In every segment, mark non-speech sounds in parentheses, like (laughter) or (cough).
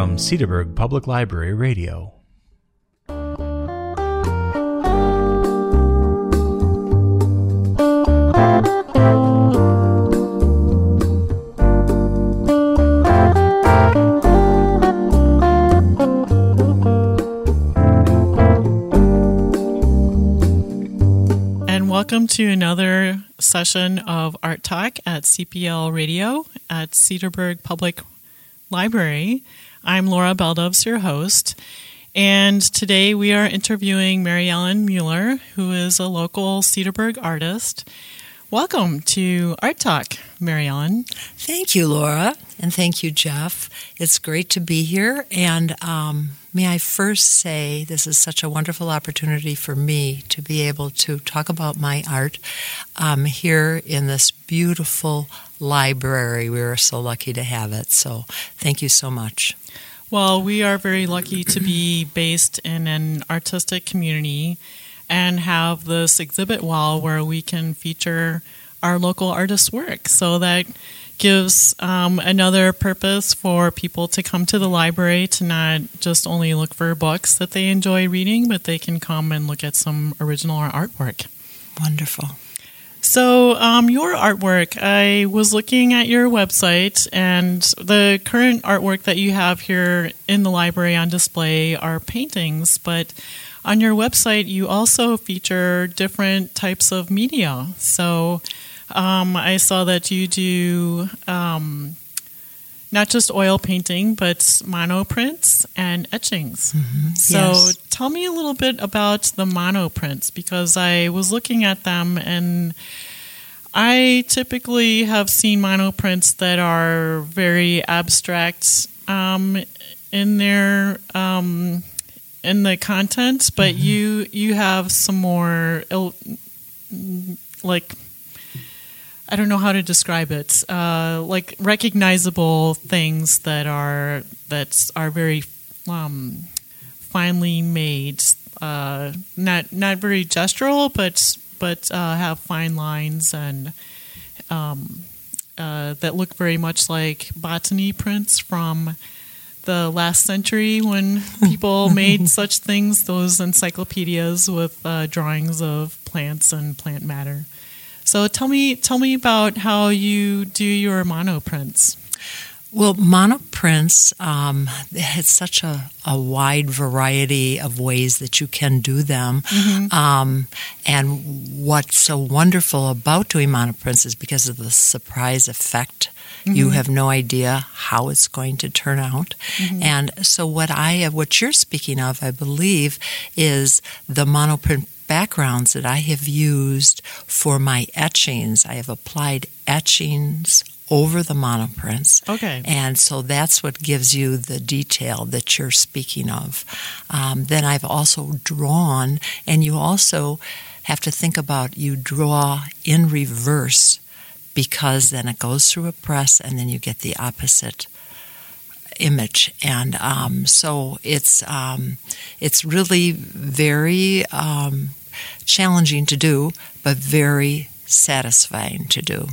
From Cedarburg Public Library Radio. And welcome to another session of Art Talk at CPL Radio at Cedarburg Public Library. I'm Laura Baldoves, your host. And today we are interviewing Mary Ellen Mueller, who is a local Cedarburg artist. Welcome to Art Talk, Mary Ellen. Thank you, Laura, and thank you, Jeff. It's great to be here. And um, may I first say this is such a wonderful opportunity for me to be able to talk about my art um, here in this beautiful library. We are so lucky to have it. So thank you so much. Well, we are very lucky to be (clears throat) based in an artistic community and have this exhibit wall where we can feature our local artists' work. So that gives um, another purpose for people to come to the library to not just only look for books that they enjoy reading, but they can come and look at some original artwork. Wonderful. So, um, your artwork, I was looking at your website, and the current artwork that you have here in the library on display are paintings, but on your website, you also feature different types of media. So, um, I saw that you do um, not just oil painting, but mono prints and etchings. So, yes. tell me a little bit about the mono prints because I was looking at them and I typically have seen mono prints that are very abstract um, in their um, in the content, but you you have some more il- like I don't know how to describe it. Uh, like recognizable things that are that are very um, finely made. Uh, not not very gestural, but but uh, have fine lines and um, uh, that look very much like botany prints from the last century when (laughs) people made such things. Those encyclopedias with uh, drawings of plants and plant matter. So tell me, tell me about how you do your mono prints. Well, monoprints, um, has such a, a wide variety of ways that you can do them. Um, and what's so wonderful about doing monoprints is because of the surprise effect You have no idea how it's going to turn out. And so what I what you're speaking of, I believe, is the monoprint backgrounds that I have used for my etchings. I have applied etchings over the monoprints. Okay. And so that's what gives you the detail that you're speaking of. Um, then I've also drawn, and you also have to think about you draw in reverse because then it goes through a press and then you get the opposite image and um, so it's um, it's really very um, challenging to do but very satisfying to do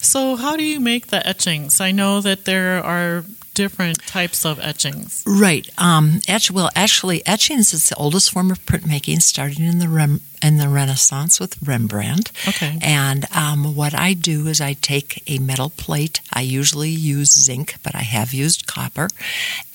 So, how do you make the etchings? I know that there are different types of etchings. Right. Um, etch, well, actually, etchings is the oldest form of printmaking, starting in the Rem, in the Renaissance with Rembrandt. Okay. And um, what I do is I take a metal plate. I usually use zinc, but I have used copper.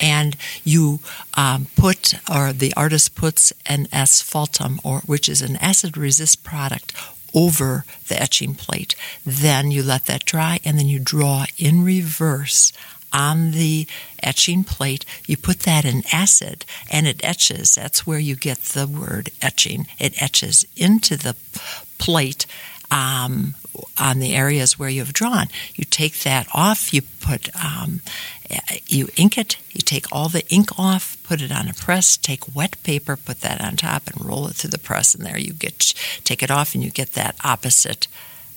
And you um, put, or the artist puts, an asphaltum, or which is an acid resist product, over the etching plate. Then you let that dry, and then you draw in reverse on the etching plate. You put that in acid, and it etches. That's where you get the word etching. It etches into the plate. Um, on the areas where you've drawn, you take that off. You put, um, you ink it. You take all the ink off, put it on a press. Take wet paper, put that on top, and roll it through the press. And there you get, take it off, and you get that opposite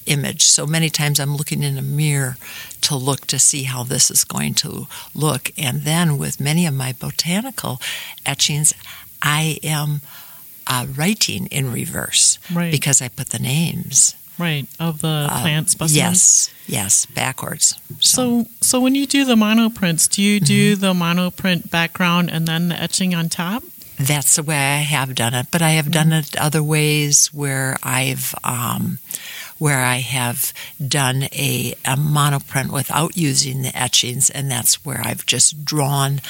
image. So many times I'm looking in a mirror to look to see how this is going to look. And then with many of my botanical etchings, I am uh, writing in reverse Right. because I put the names. Right, of the uh, plant specimens. Yes, yes, backwards. So, so when you do the monoprints, do you Mm-hmm. do the monoprint background and then the etching on top? That's the way I have done it, but I have done it other ways where I've um, where I have done a, a monoprint without using the etchings, and that's where I've just drawn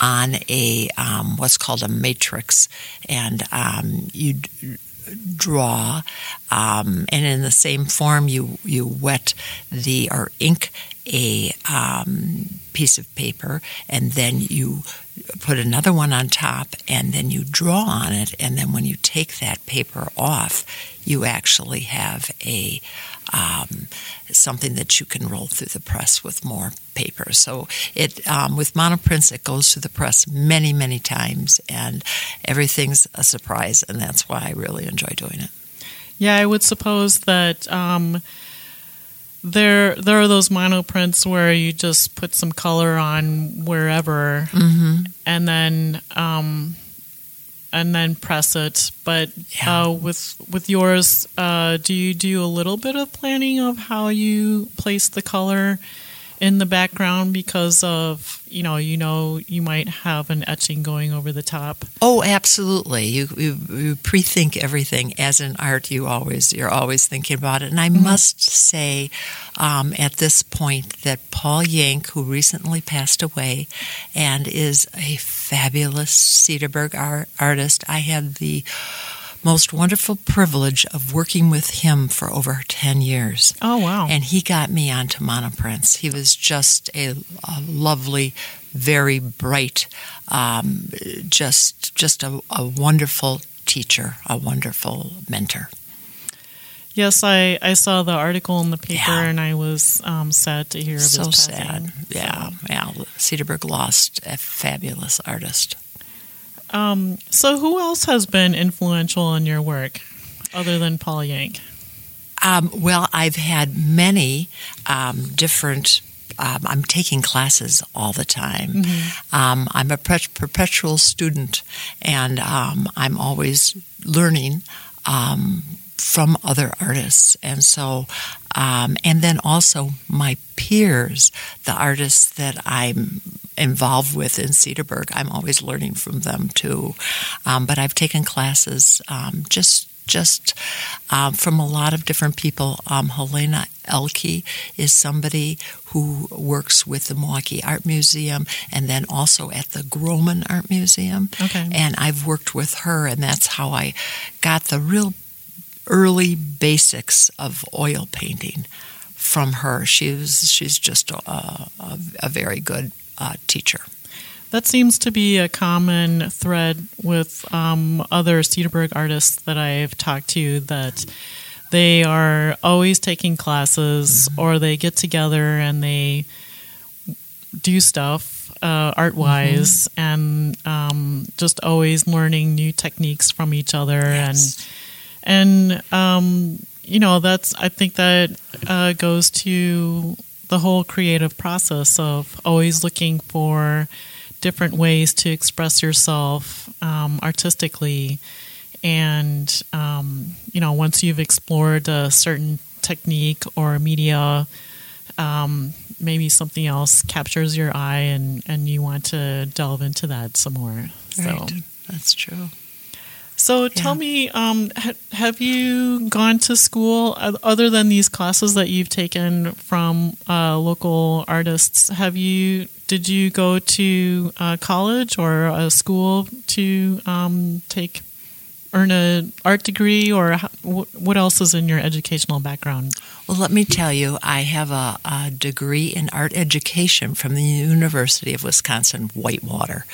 on a um, what's called a matrix, and um, you draw, um, and in the same form you you wet the or ink a um, piece of paper, and then you put another one on top, and then you draw on it, and then when you take that paper off, you actually have a um, something that you can roll through the press with more paper. So it um, with monoprints, it goes through the press many, many times, and everything's a surprise, and that's why I really enjoy doing it. Yeah, I would suppose that um, there there are those monoprints where you just put some color on wherever, Mm-hmm. and then um, and then press it. But Yeah. uh, with with yours, uh, do you do a little bit of planning of how you place the color in the background because of you know you know you might have an etching going over the top. Oh, absolutely. You, you you pre-think everything. As in art, you always you're always thinking about it. And I must say, um, at this point, that Paul Yank, who recently passed away, and is a fabulous Cedarburg art, artist, I had the most wonderful privilege of working with him for over 10 years. Oh wow! And he got me onto monoprints. He was just a, a lovely, very bright, um, just just a, a wonderful teacher, a wonderful mentor. Yes, I, I saw the article in the paper Yeah. and I was um, sad to hear of so his sad. passing. Yeah, yeah. Cedarburg lost a fabulous artist. Um, so who else has been influential in your work other than Paul Yank? Um, well, I've had many um, different. Um, I'm taking classes all the time. Um, I'm a per- perpetual student, and um, I'm always learning um, from other artists. And so, um, and then also my peers, the artists that I'm involved with in Cedarburg, I'm always learning from them too. Um, but I've taken classes um, just just um, from a lot of different people. Um, Helena Elke is somebody who works with the Milwaukee Art Museum and then also at the Grohmann Art Museum. Okay. And I've worked with her, and that's how I got the real early basics of oil painting from her. She was, she's just a, a, a very good uh, teacher. That seems to be a common thread with um, other Cedarburg artists that I've talked to that they are always taking classes mm-hmm. or they get together and they do stuff uh, art wise mm-hmm. and um, just always learning new techniques from each other yes. and and um, you know that's I think that uh, goes to the whole creative process of always looking for different ways to express yourself um, artistically. And um, you know once you've explored a certain technique or media um, maybe something else captures your eye and, and you want to delve into that some more. So right. that's true so yeah. tell me, um, ha- have you gone to school other than these classes that you've taken from uh, local artists? Have you did you go to uh, college or a school to um, take earn an art degree, or what else is in your educational background? Well, let me tell you, I have a, a, degree in art education from the University of Wisconsin Whitewater,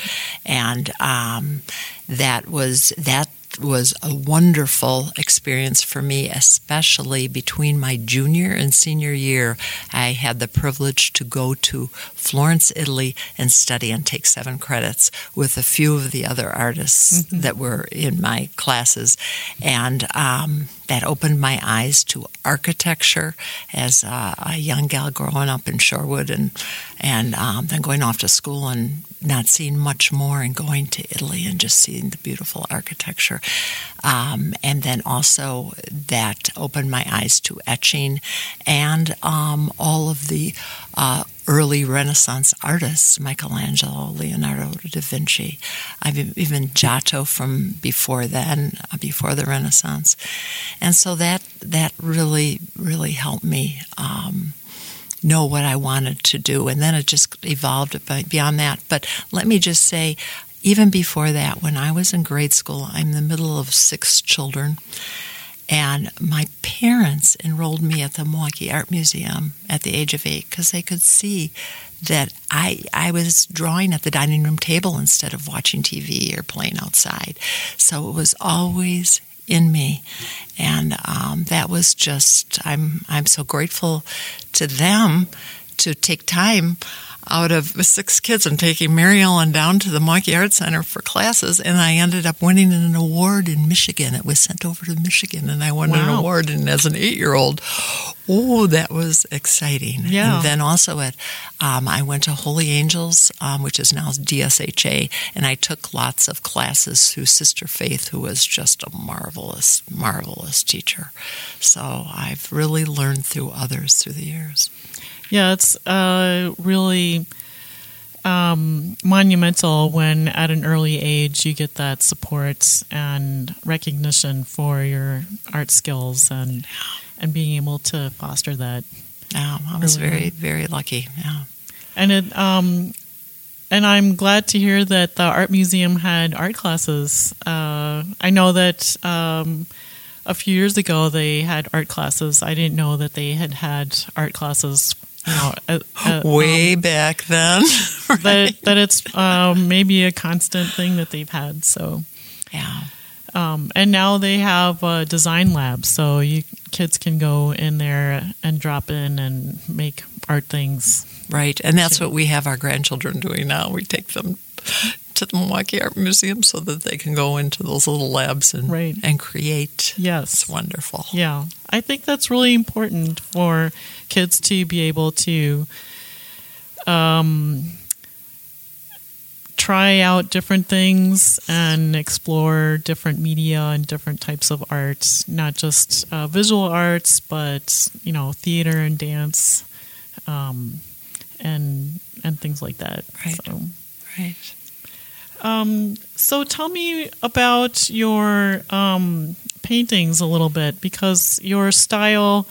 and um, that was that was a wonderful experience for me, especially between my junior and senior year. I had the privilege to go to Florence, Italy, and study and take seven credits with a few of the other artists mm-hmm. that were in my classes. And um, that opened my eyes to architecture as a, a young gal growing up in Shorewood and and um, then going off to school and not seeing much more and going to Italy and just seeing the beautiful architecture. Um, and then also that opened my eyes to etching and um, all of the uh, early Renaissance artists, Michelangelo, Leonardo da Vinci, I've even Giotto from before then, uh, before the Renaissance, and so that that really really helped me. Um, know what I wanted to do, and then it just evolved beyond that. But let me just say, even before that, when I was in grade school, I'm the middle of six children. And my parents enrolled me at the Milwaukee Art Museum at the age of eight because they could see that I, I was drawing at the dining room table instead of watching TV or playing outside. So it was always in me. And um, that was just, I'm, I'm so grateful to them to take time out of six kids and taking Mary Ellen down to the Milwaukee Art Center for classes, and I ended up winning an award in Michigan. It was sent over to Michigan, and I won wow. an award. And as an eight-year-old, oh, that was exciting. Yeah. And then also at, um, I went to Holy Angels, um, which is now DSHA, and I took lots of classes through Sister Faith, who was just a marvelous, marvelous teacher. So I've really learned through others through the years. Yeah, it's uh, really um, monumental when at an early age you get that support and recognition for your art skills and and being able to foster that. Yeah, I was very very lucky. Yeah, and it um, and I'm glad to hear that the art museum had art classes. Uh, I know that. Um, a few years ago, they had art classes. I didn't know that they had had art classes know, uh, uh, way um, back then. (laughs) right? That that it's um, maybe a constant thing that they've had. So yeah. Um, and now they have a design labs, so you kids can go in there and drop in and make art things. Right, and that's too. what we have our grandchildren doing now. We take them to the Milwaukee Art Museum so that they can go into those little labs and right. and create. Yes, it's wonderful. Yeah, I think that's really important for kids to be able to um, try out different things and explore different media and different types of arts, not just uh, visual arts, but you know, theater and dance, um, and and things like that. Right. So. Right. Um, so tell me about your um, paintings a little bit because your style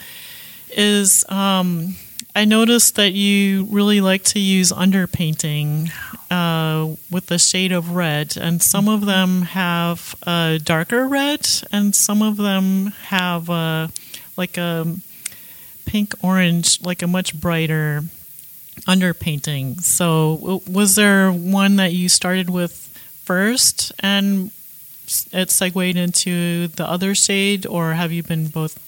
is. Um, I noticed that you really like to use underpainting uh, with the shade of red, and some of them have a darker red, and some of them have a, like a pink orange, like a much brighter underpainting. So, was there one that you started with first and it segued into the other shade, or have you been both,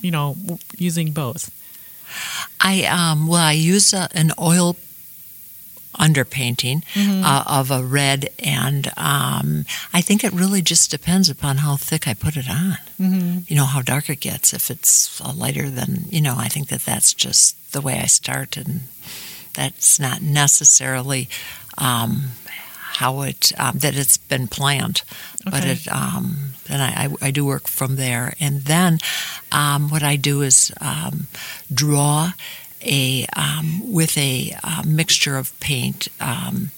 you know, using both? I um, well, I use a, an oil underpainting uh, of a red, and um, I think it really just depends upon how thick I put it on. Mm-hmm. You know how dark it gets. If it's lighter, then you know I think that that's just the way I start, and that's not necessarily. Um, how it um, that it's been planned, but Okay. it um, and I, I, I do work from there, and then um, what I do is um, draw a um, with a uh, mixture of paint um,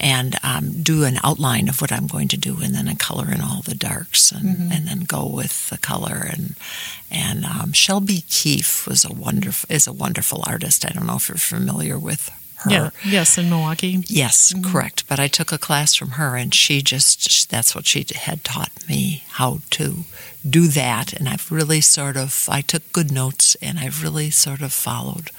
and um, do an outline of what I'm going to do, and then I color in all the darks, and, and then go with the color. And and um, Shelby Keefe was a wonderful is a wonderful artist. I don't know if you're familiar with her. Yeah. Yes, in Milwaukee. Yes, mm-hmm. correct. But I took a class from her, and she just, that's what she had taught me how to do that. And I've really sort of, I took good notes, and I've really sort of followed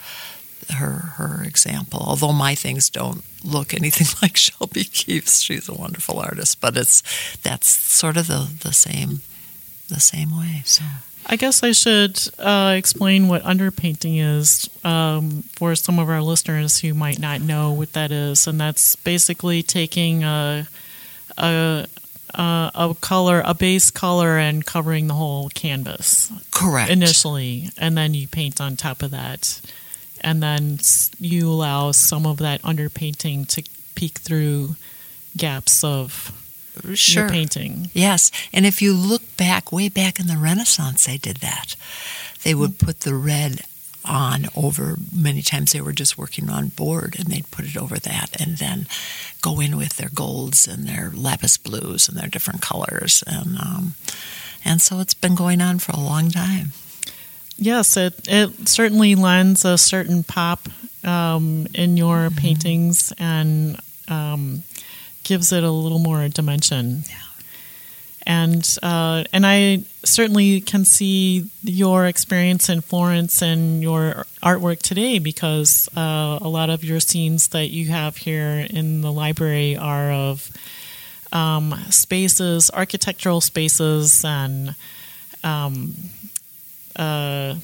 her her example. Although my things don't look anything (laughs) like Shelby Keefe's, she's a wonderful artist. But it's that's sort of the the same the same way. So I guess I should uh, explain what underpainting is um, for some of our listeners who might not know what that is, and that's basically taking a a, a, a color, a base color, and covering the whole canvas correct. initially, and then you paint on top of that, and then you allow some of that underpainting to peek through gaps of sure. your painting. Yes, and if you look back, way back in the Renaissance, they did that. They would put the red on over. Many times they were just working on board, and they'd put it over that, and then go in with their golds and their lapis blues and their different colors, and um, and so it's been going on for a long time. Yes, it it certainly lends a certain pop um, in your paintings and um, gives it a little more dimension. And uh, and I certainly can see your experience in Florence and your artwork today because uh, a lot of your scenes that you have here in the library are of um, spaces, architectural spaces, and um, uh,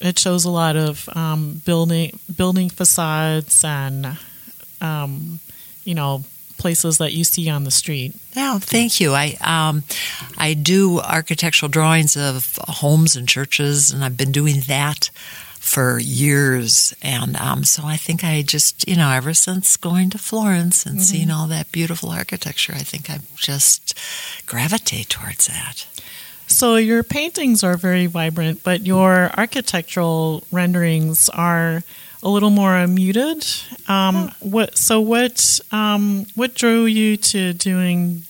it shows a lot of um, building building facades and um, you know places that you see on the street. Yeah, thank you. I um, I do architectural drawings of homes and churches, and I've been doing that for years. And um, so I think I just, you know, ever since going to Florence and seeing all that beautiful architecture, I think I just gravitate towards that. So your paintings are very vibrant, but your architectural renderings are a little more muted. Um, what? So what? Um, what drew you to doing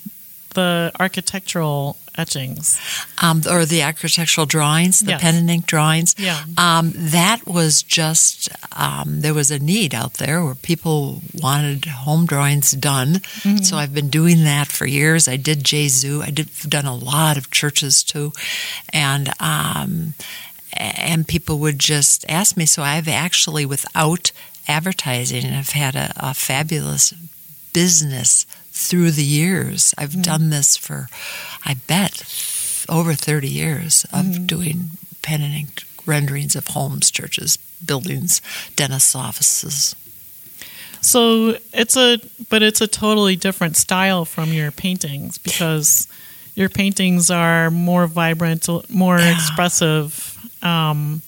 the architectural etchings? Um, or the architectural drawings, the Yes. pen and ink drawings. Yeah. Um, that was just, um, there was a need out there where people wanted home drawings done. So I've been doing that for years. I did Gesu. I did done a lot of churches too. And, um, and people would just ask me. So I've actually, without advertising, I've had a, a fabulous business through the years. I've mm-hmm. done this for, I bet, over 30 years of mm-hmm. doing pen and ink renderings of homes, churches, buildings, dentist offices. So it's a, but it's a totally different style from your paintings because your paintings are more vibrant, more Yeah. expressive, um,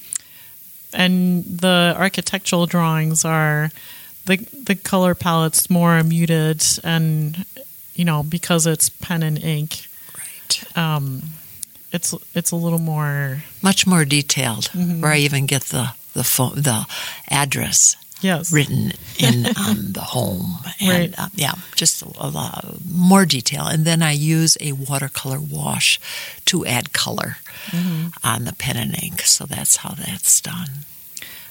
and the architectural drawings are the the color palette's more muted, and you know because it's pen and ink, Right. um, it's it's a little more Much more detailed, where I even get the the phone, the address yes written in (laughs) um, the home, and Right. uh, yeah, just a, lot more detail. And then I use a watercolor wash to add color on the pen and ink. So that's how that's done.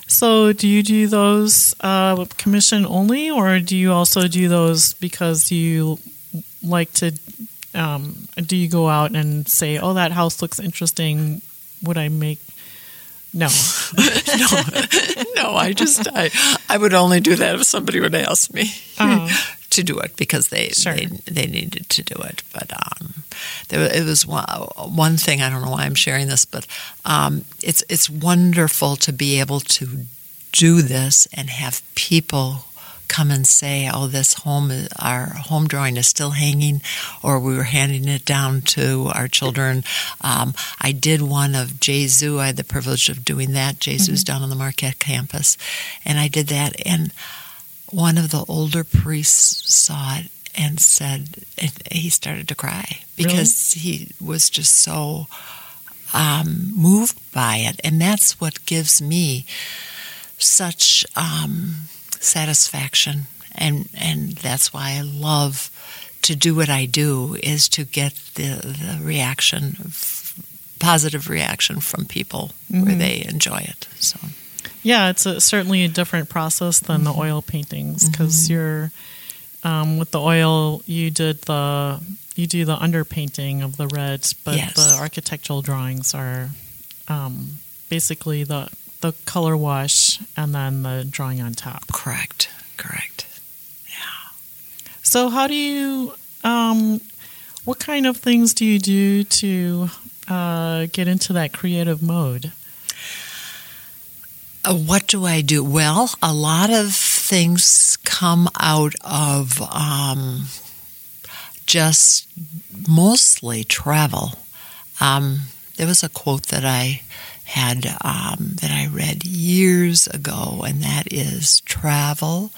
So, do you do those uh, commission only, or do you also do those because you like to? Um, do you go out and say, "Oh, that house looks interesting. Would I make No. (laughs) no, no. I just I, I would only do that if somebody would ask me Uh-huh. to do it because they Sure. they, they needed to do it. But um, there it was one, one thing. I don't know why I'm sharing this, but um, it's it's wonderful to be able to do this and have people come and say, "Oh, this home, our home drawing is still hanging," or we were handing it down to our children. Um, I did one of Gesu. I had the privilege of doing that. Gesu's down on the Marquette campus, and I did that. And one of the older priests saw it and said, and he started to cry because he was just so um, moved by it, and that's what gives me such um, satisfaction, and and that's why I love to do what I do is to get the the reaction, positive reaction from people where they enjoy it. So Yeah, it's a, certainly a different process than the oil paintings because you're um, with the oil. You did the you do the underpainting of the reds, but Yes. the architectural drawings are um, basically the the color wash and then the drawing on top. correct, correct. Yeah. So, how do you? Um, what kind of things do you do to uh, get into that creative mode? Uh, what do I do? Well, a lot of things come out of um, just mostly travel. Um, there was a quote that I had um, that I read years ago, and that is travel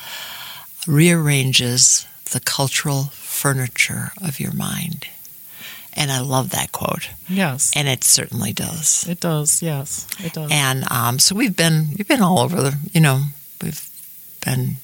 rearranges the cultural furniture of your mind. And I love that quote, Yes, and it certainly does. it does. Yes, it does. And um, so we've been we've been all over the you know we've been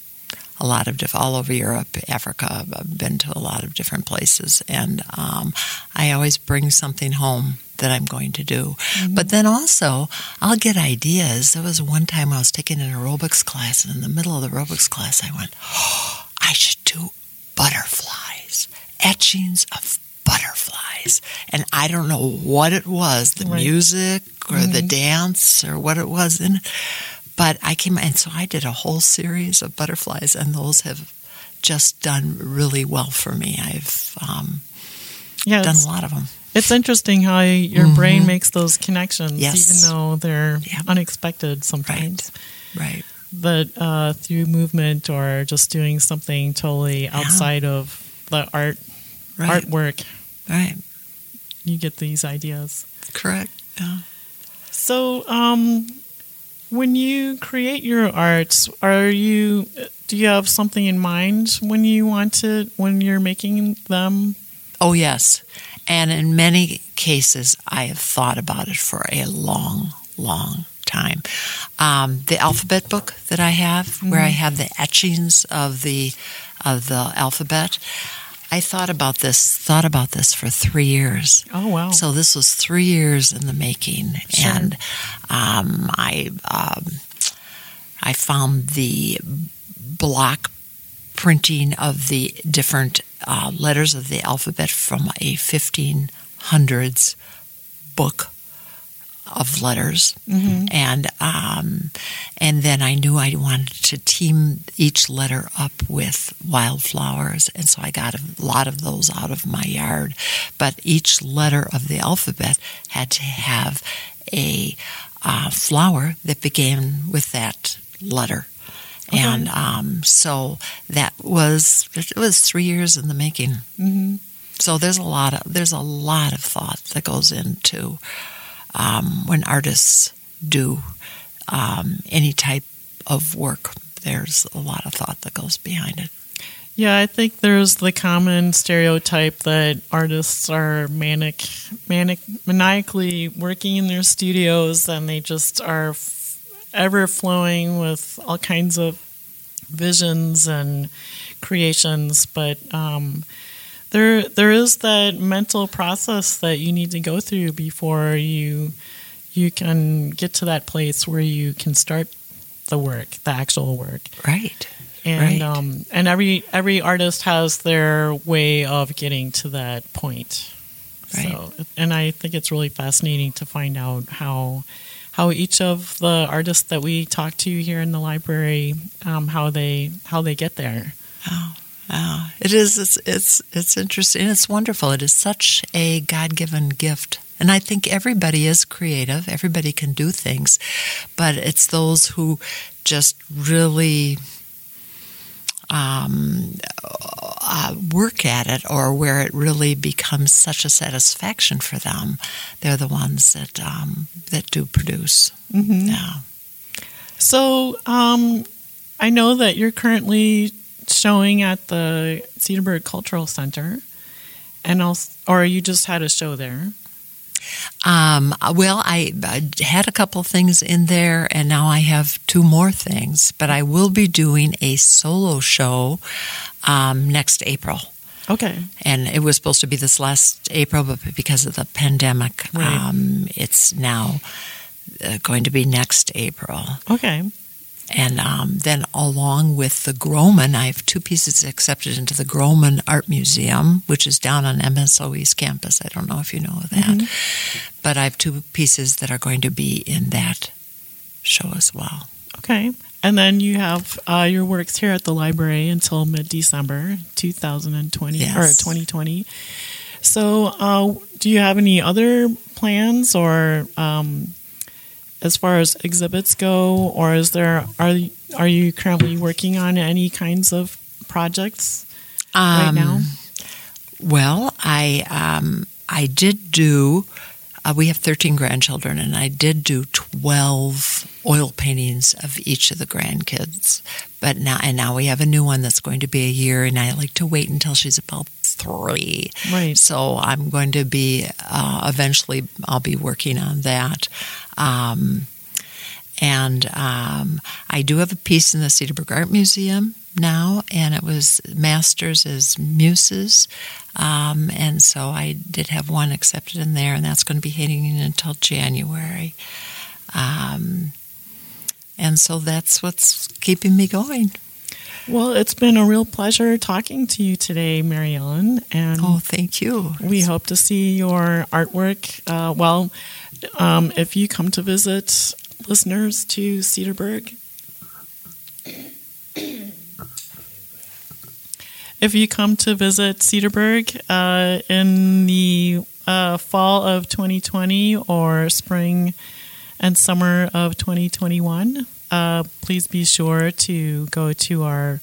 a lot of diff- all over Europe, Africa. I've been to a lot of different places, and um, I always bring something home that I'm going to do. But then also I'll get ideas. There was one time I was taking an aerobics class, and in the middle of the aerobics class, I went, oh, I should do butterflies, etchings of butterflies. And I don't know what it was, the Right. music or the dance or what it was in it. But I came, and so I did a whole series of butterflies, and those have just done really well for me. I've um, yeah, done a lot of them. it's interesting how your brain makes those connections, Yes. even though they're Yeah. unexpected sometimes. Right. But uh, through movement or just doing something totally outside of the art Right. artwork, Right. you get these ideas. Correct. Yeah. So, um, when you create your arts, are you do you have something in mind when you want to when you're making them? Oh, yes. And in many cases, I have thought about it for a long, long time. Um, the alphabet book that I have, where I have the etchings of the of the alphabet, I thought about this thought about this for three years. Oh wow! So this was three years in the making, Sure. and um, I um, I found the block printing of the different uh, letters of the alphabet from a 1500s book of letters, and um, and then I knew I wanted to team each letter up with wildflowers, and so I got a lot of those out of my yard. But each letter of the alphabet had to have a uh, flower that began with that letter. And um, so that was it was three years in the making. Mm-hmm. So there's a lot of there's a lot of thought that goes into um, when artists do um, any type of work. There's a lot of thought that goes behind it. Yeah, I think there's the common stereotype that artists are manic, manic, maniacally working in their studios, and they just are f- ever flowing with all kinds of visions and creations. But um, there, there is that mental process that you need to go through before you you can get to that place where you can start the work, the actual work Right. and Right. um, and every every artist has their way of getting to that point. Right. So, and I think it's really fascinating to find out how how each of the artists that we talk to here in the library, um, how they how they get there. Oh, oh, it is. It's it's it's interesting. It's wonderful. It is such a God given gift. And I think everybody is creative. Everybody can do things, but it's those who just really um, uh, work at it or where it really becomes such a satisfaction for them, they're the ones that um, that do produce. Mm-hmm. Yeah. So um, I know that you're currently showing at the Cedarburg Cultural Center, and also, or you just had a show there. Um, well, I, I, had a couple things in there, and now I have two more things. But I will be doing a solo show um, next April. Okay. And it was supposed to be this last April, but because of the pandemic, right. um, it's now uh, going to be next April. Okay. And um, then, along with the Grohmann, I have two pieces accepted into the Grohmann Art Museum, which is down on MSO East Campus. I don't know if you know that. Mm-hmm. But I have two pieces that are going to be in that show as well. Okay. And then you have uh, your works here at the library until mid December 2020 yes. or 2020. So, uh, do you have any other plans or um, as far as exhibits go, or is there are are you currently working on any kinds of projects um, right now? Well, I um, I did do. Uh, we have 13 grandchildren, and I did do 12 oil paintings of each of the grandkids. But now, and now we have a new one that's going to be a year, and I like to wait until she's about three. Right. So I'm going to be uh, eventually. I'll be working on that. Um, and um, I do have a piece in the Cedarburg Art Museum now, and it was Masters as Muses. Um, and so I did have one accepted in there, and that's going to be hitting until January. Um, and so that's what's keeping me going. Well, it's been a real pleasure talking to you today, Mary Ellen. And oh, thank you. We hope to see your artwork. Uh, well, um, if you come to visit listeners to Cedarburg, if you come to visit Cedarburg uh, in the uh, fall of 2020 or spring and summer of 2021, uh, please be sure to go to our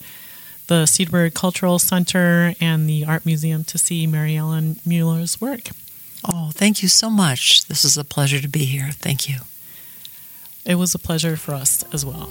the Cedarburg Cultural Center and the Art Museum to see Mary Ellen Mueller's work. Oh, thank you so much. This is a pleasure to be here. Thank you. It was a pleasure for us as well.